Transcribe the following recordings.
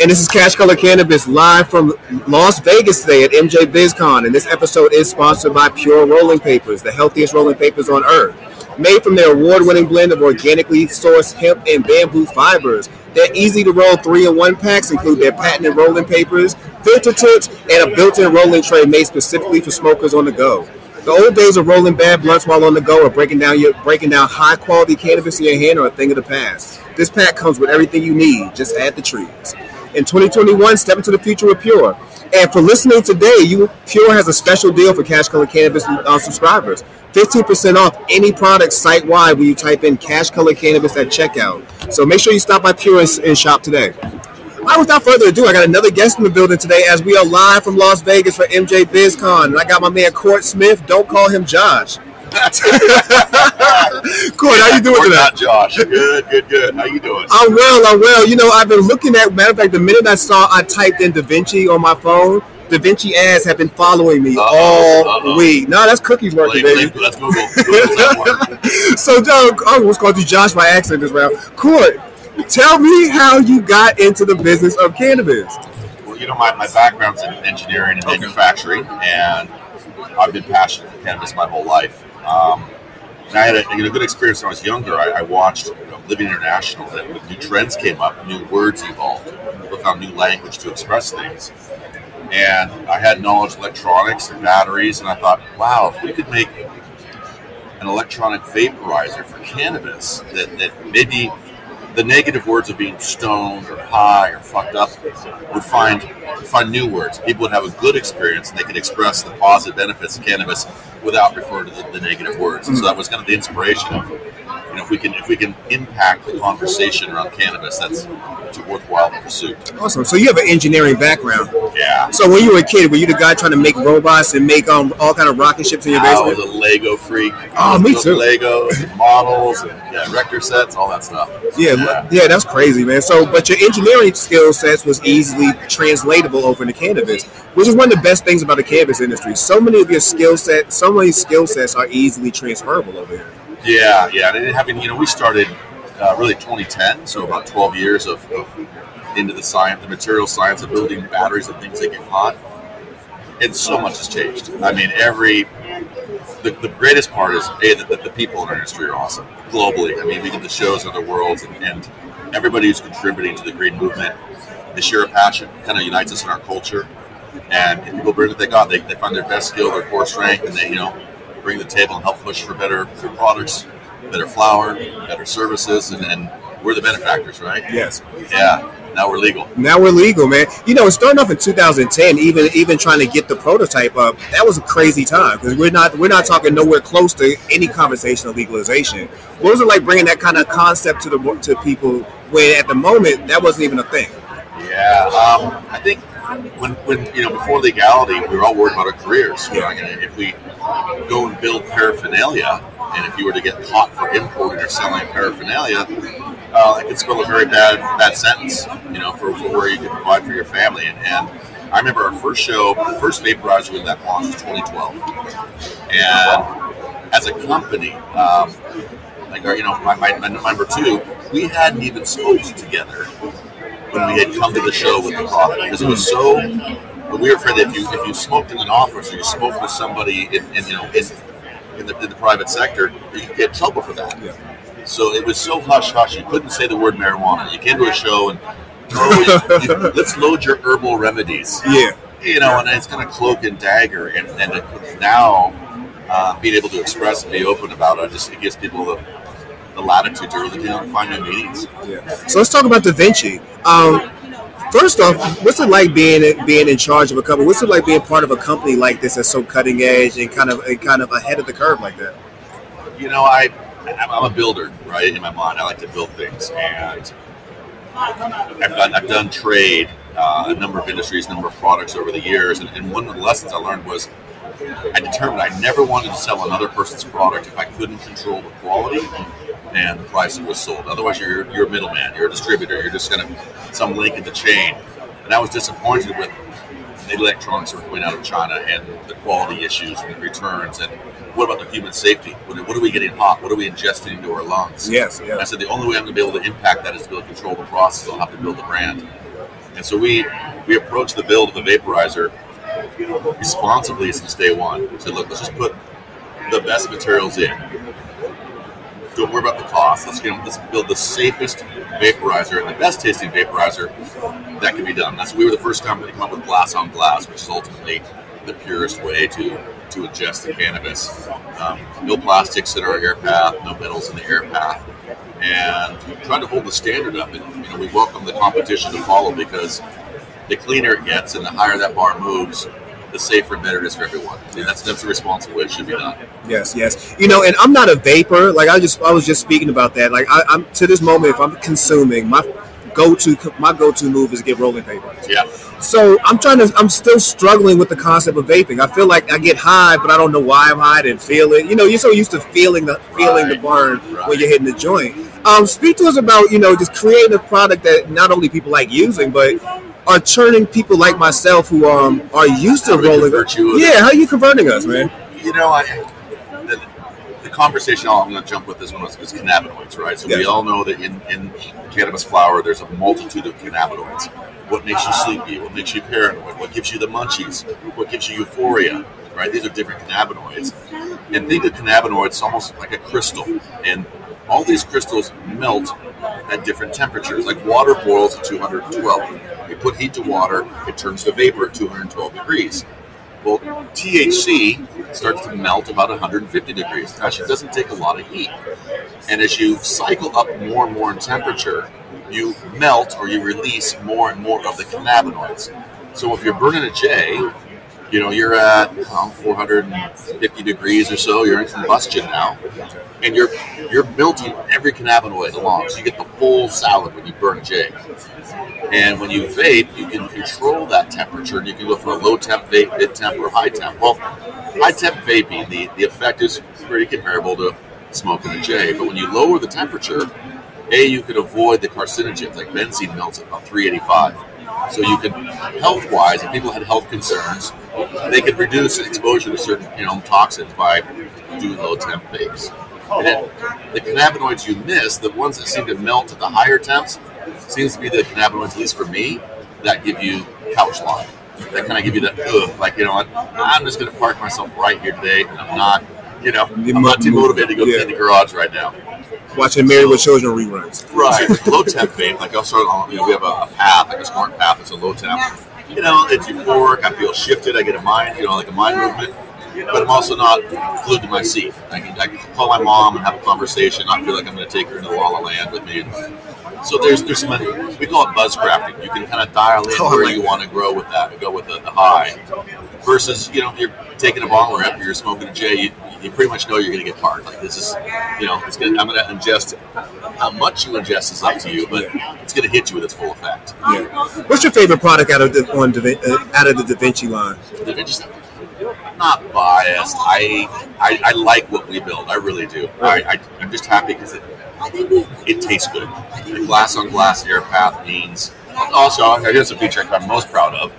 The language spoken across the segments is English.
And this is Cash Color Cannabis live from Las Vegas today at MJ BizCon. And this episode is sponsored by Pure Rolling Papers, the healthiest rolling papers on earth. Made from their award winning blend of organically sourced hemp and bamboo fibers. Their easy to roll three in one packs include their patented rolling papers, filter tips, and a built in rolling tray made specifically for smokers on the go. The old days of rolling bad blunts while on the go or breaking down your breaking down high quality cannabis in your hand are a thing of the past. This pack comes with everything you need. Just add the trees. In 2021, step into the future with Pure. And for listening today, you Pure has a special deal for Cash Color Cannabis uh, subscribers. 15% off any product site wide when you type in Cash Color Cannabis at checkout. So make sure you stop by Pure and, and shop today. All right, without further ado, I got another guest in the building today as we are live from Las Vegas for MJ BizCon. And I got my man Court Smith. Don't call him Josh. Court, how you doing today? Josh. Good, good, good. How you doing? I'm well, I'm well. You know, I've been looking at, matter of fact, the minute I saw I typed in Da Vinci on my phone, Da Vinci ads have been following me Uh-oh, all uh-oh. week. No, that's cookies working, baby. Let's Google. Google that one. So, Joe, I was called you Josh by accident this round. Court, tell me how you got into the business of cannabis. Well, you know, my, my background's in engineering and manufacturing, and I've been passionate for cannabis my whole life. Um, and I had a, good experience when I was younger. I, I watched you know, Living International, that when new trends came up, new words evolved, people found new language to express things. And I had knowledge of electronics and batteries, and I thought, wow, if we could make an electronic vaporizer for cannabis that, that maybe the negative words of being stoned or high or fucked up would find find new words. People would have a good experience and they could express the positive benefits of cannabis without referring to the, the negative words. So that was kind of the inspiration of you know if we can if we can impact the conversation around cannabis, that's it's a worthwhile pursuit. Awesome. So you have an engineering background. Yeah. So when you were a kid, were you the guy trying to make robots and make um, all kind of rocket ships in your I was basement? a Lego freak. Oh, me too. Legos, and models, and yeah, rector sets, all that stuff. Yeah, yeah. yeah, that's crazy, man. So, but your engineering skill sets was easily translatable over into cannabis, which is one of the best things about the cannabis industry. So many of your skill sets, so many skill sets are easily transferable over here. Yeah, yeah. And having, you know, we started uh, really 2010, so about 12 years of, of into the science, the material science of building batteries and things that get hot. And so much has changed. I mean, every the, the greatest part is a that the, the people in our industry are awesome globally. I mean, we do the shows in other worlds, and, and everybody who's contributing to the green movement, they share a passion, kind of unites us in our culture. And people bring what they got. They, they find their best skill, their core strength, and they, you know, bring the table and help push for better, better products, better flour, better services, and, and we're the benefactors, right? Yes. Yeah. Now we're legal. Now we're legal, man. You know, starting off in 2010, even even trying to get the prototype up, that was a crazy time because we're not we're not talking nowhere close to any conversation of legalization. What was it like bringing that kind of concept to the to people when at the moment that wasn't even a thing? Yeah, um, I think when, when you know before legality, we were all worried about our careers. Like, if we go and build paraphernalia, and if you were to get caught for importing or selling paraphernalia, uh, it could spell a very bad bad sentence. You know, for, for where you could provide for your family. And, and I remember our first show, the first vaporizer we let launch was 2012, and as a company. Um, like our, you know, my, my, my number two, we hadn't even smoked together when we had come to the show with the product because it was so. We were afraid that if you if you smoked in an office or you smoked with somebody in, in you know in, in, the, in the private sector, you could get trouble for that. Yeah. So it was so hush hush. You couldn't say the word marijuana. You came to a show and oh, you- you- let's load your herbal remedies. Yeah. You know, and it's kind of cloak and dagger. And, and now uh, being able to express and be open about it just it gives people the, the latitude to really you know, find new meanings. Yeah. So let's talk about Da Vinci. Um, first off, what's it like being being in charge of a company? What's it like being part of a company like this that's so cutting edge and kind of and kind of ahead of the curve like that? you know, I I'm a builder, right? In my mind, I like to build things, and I've done I've done trade, uh, a number of industries, a number of products over the years, and, and one of the lessons I learned was I determined I never wanted to sell another person's product if I couldn't control the quality and the price it was sold. Otherwise, you're you're a middleman, you're a distributor, you're just kind of some link in the chain. And I was disappointed with the electronics that were coming out of China and the quality issues and the returns and what about the human safety? What, what are we getting hot? What are we ingesting into our lungs? Yes, And I said the only way I'm going to be able to impact that is to be able to control the process. I'll have to build the brand. And so we we approached the build of the vaporizer responsibly since day one. We said, look, let's just put the best materials in. Don't worry about the cost. Let's let's build the safest vaporizer and the best tasting vaporizer that can be done. That's we were the first company to come up with glass on glass, which is ultimately the purest way to to ingest the cannabis. Um, no plastics in our air path, no metals in the air path, and trying to hold the standard up. And you know, we welcome the competition to follow because the cleaner it gets and the higher that bar moves, the safer and better it is for everyone. And that's that's the responsible way it should be done. Yes, yes. You know, and I'm not a vapor. Like I just I was just speaking about that. Like I, I'm to this moment, if I'm consuming, my go-to my go-to move is get rolling paper. Yeah. So I'm trying to. I'm still struggling with the concept of vaping. I feel like I get high, but I don't know why I'm high. I didn't feel it. You know, you're so used to feeling the feeling Right. the burn Right. when you're hitting the joint. Um, speak to us about you know just creating a product that not only people like using, but are turning people like myself who um are used to rolling. you? Yeah, how are you converting us, man? You know, I, the, the conversation I'm going to jump with this one is, is cannabinoids, right? So we all know that in, in cannabis flower, there's a multitude of cannabinoids. What makes you sleepy? What makes you paranoid? What gives you the munchies? What gives you euphoria? Right? These are different cannabinoids. And think of cannabinoids almost like a crystal. And all these crystals melt at different temperatures. Like water boils at 212. You put heat to water, it turns to vapor at 212 degrees. Well, THC starts to melt about 150 degrees. It doesn't take a lot of heat. And as you cycle up more and more in temperature, you melt or you release more and more of the cannabinoids. So if you're burning a J, you know, you're at um, 450 degrees or so, you're in combustion now, and you're you're melting every cannabinoid along. So you get the full salad when you burn a J. And when you vape, you can control that temperature. And you can go for a low temp vape, mid temp, or high temp. Well, high temp vaping, the, the effect is pretty comparable to smoking a J. But when you lower the temperature, A, you can avoid the carcinogens, like benzene melts at about 385. So you could, health wise, if people had health concerns, they could reduce exposure to certain you know toxins by doing low temp vapes. And then the cannabinoids you miss, the ones that seem to melt at the higher temps, seems to be the cannabinoids, at least for me, that give you couch lime. That kind of give you that, ugh, like, you know what, I'm just going to park myself right here today, and I'm not, you know, I'm not too motivated to go yeah. the garage right now. Watching Married with Children reruns. Right. low temp vape, like also, you know, we have a, a path, like a smart path, it's a low temp. You know, it's euphoric, I feel shifted, I get a mind, you know, like a mind movement, but I'm also not glued to my seat. I can, I can call my mom and have a conversation, I feel like I'm going to take her into La La Land with me. So there's there's some we call it buzz crafting. You can kind of dial in Oh, where like you that. want to grow with that, and go with the, the high. Versus, you know, if you're taking a bong rip you're smoking a J, you, you pretty much know you're going to get hard. Like this is, you know, it's gonna, I'm going to ingest. How much you ingest is up to you, but it's going to hit you with its full effect. Yeah. What's your favorite product out of the on Da uh, out of the Da Vinci line? The Vinci- not biased. I, I I like what we build. I really do. I, I I'm just happy because it it tastes good. The glass on glass air path means. Also, here's a feature I'm most proud of.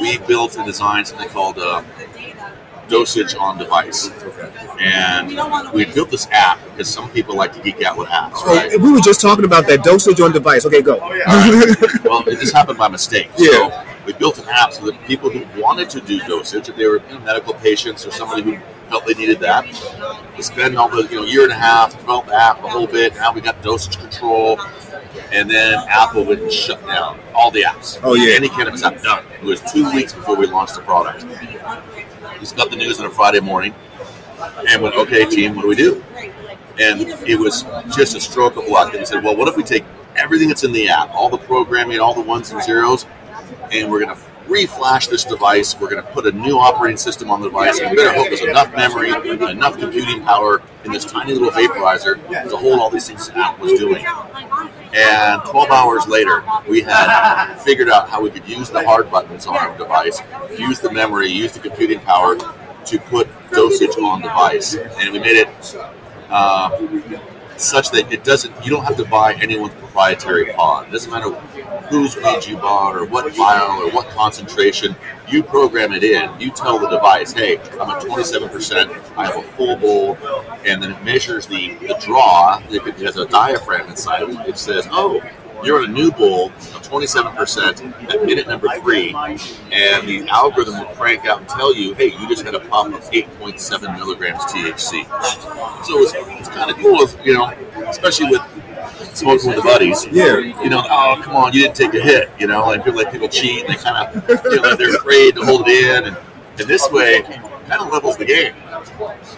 We built and designed something called uh, dosage on device, and we built this app because some people like to geek out with apps, Oh, right? we were just talking about that dosage on device. Okay, go. well, it just happened by mistake. Yeah. So we built an app so that people who wanted to do dosage, if they were medical patients or somebody who felt they needed that, we spend all the you know year and a half to develop the app a little bit. Now we got dosage control, and then Apple would shut down all the apps. Oh, yeah. any cannabis app done. It was two weeks before we launched the product. We just got the news on a Friday morning, and went, okay, team, what do we do? And it was just a stroke of luck. And we said, well, what if we take everything that's in the app, all the programming, all the ones and zeros, and we're going to reflash this device. We're going to put a new operating system on the device. And we better hope there's enough memory, enough computing power in this tiny little vaporizer to hold all these things the app was doing. And 12 hours later, we had figured out how we could use the hard buttons on our device, use the memory, use the computing power to put dosage on the device. And we made it uh, such that it doesn't, you don't have to buy anyone's proprietary pod. It doesn't matter whose weed you bought or what vial or what concentration. You program it in. You tell the device, hey, I'm at 27%, I have a full bowl, and then it measures the, the draw. If it has a diaphragm inside of it, it says, oh, you're on a new bowl of 27% at minute number three, and the algorithm will crank out and tell you, hey, you just had a pop of 8.7 milligrams THC. So it's, it's kind of cool, if, you know, especially with smoking with the buddies. Yeah. You know, oh, come on, you didn't take a hit. You know, like people, like people cheat and they kind of, you know, they're afraid to hold it in. And, and this way, kind of levels the game.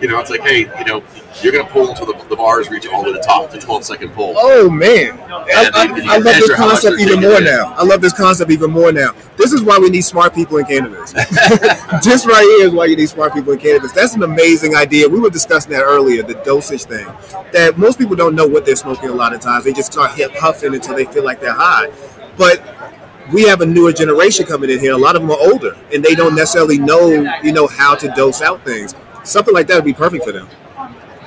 You know, it's like, hey, you know, you're going to pull until the, the bars reach all the way to the top, the 12 second pull. Oh man, I, I, I love this concept even more now. I love this concept even more now. This is why we need smart people in cannabis. this right here is why you need smart people in cannabis. That's an amazing idea. We were discussing that earlier, the dosage thing. That most people don't know what they're smoking a lot of times. They just start hip huffing until they feel like they're high. But we have a newer generation coming in here. A lot of them are older, and they don't necessarily know, you know, how to dose out things. Something like that would be perfect for them.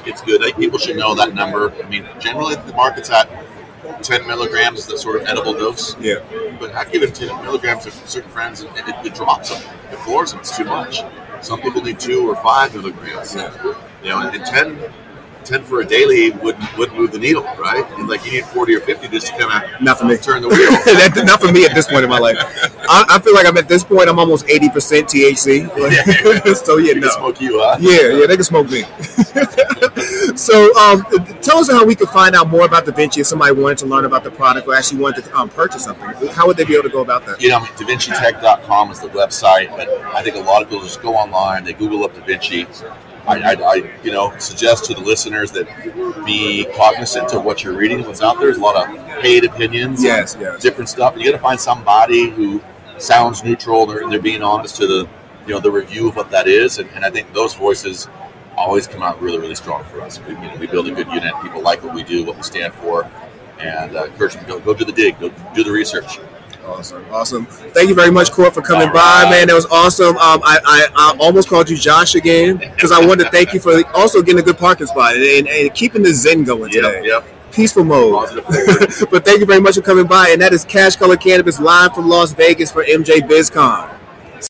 It's good. I people should know that number. I mean, generally the market's at 10 milligrams is the sort of edible dose. Yeah. But I give it 10 milligrams to certain friends, and it, it drops them. It floors them. It's too much. Some people need two or five milligrams. Yeah. You know, and, and 10 10 for a daily wouldn't would move the needle, right? And like you need 40 or 50 just to kind of Not for me. turn the wheel. that, not for me at this point in my life. I, I feel like I'm at this point. I'm almost eighty percent THC. Yeah. so yeah, You no. can smoke you, huh? Yeah, yeah, they can smoke me. so, um, tell us how we could find out more about Da Vinci if somebody wanted to learn about the product or actually wanted to um, purchase something. How would they be able to go about that? You know, DaVinciTech.com is the website, but I think a lot of people just go online, they Google up Da Vinci. I, I, I, you know, suggest to the listeners that be cognizant of what you're reading, what's out there. There's a lot of paid opinions, Yes, yes. different stuff. You got to find somebody who sounds neutral. They're, they're being honest to the, you know, the review of what that is, and, and I think those voices always come out really, really strong for us. We, you know, we build a good unit. People like what we do, what we stand for, and uh, encourage them to go, go do the dig, go do the research. Awesome, awesome. Thank you very much, Court, for coming All by, right. man. That was awesome. Um, I, I, I almost called you Josh again because I wanted to thank you for also getting a good parking spot and, and, and keeping the zen going today. Yep, yep. Peaceful mode. But thank you very much for coming by. And that is Cash Color Cannabis live from Las Vegas for MJ BizCon.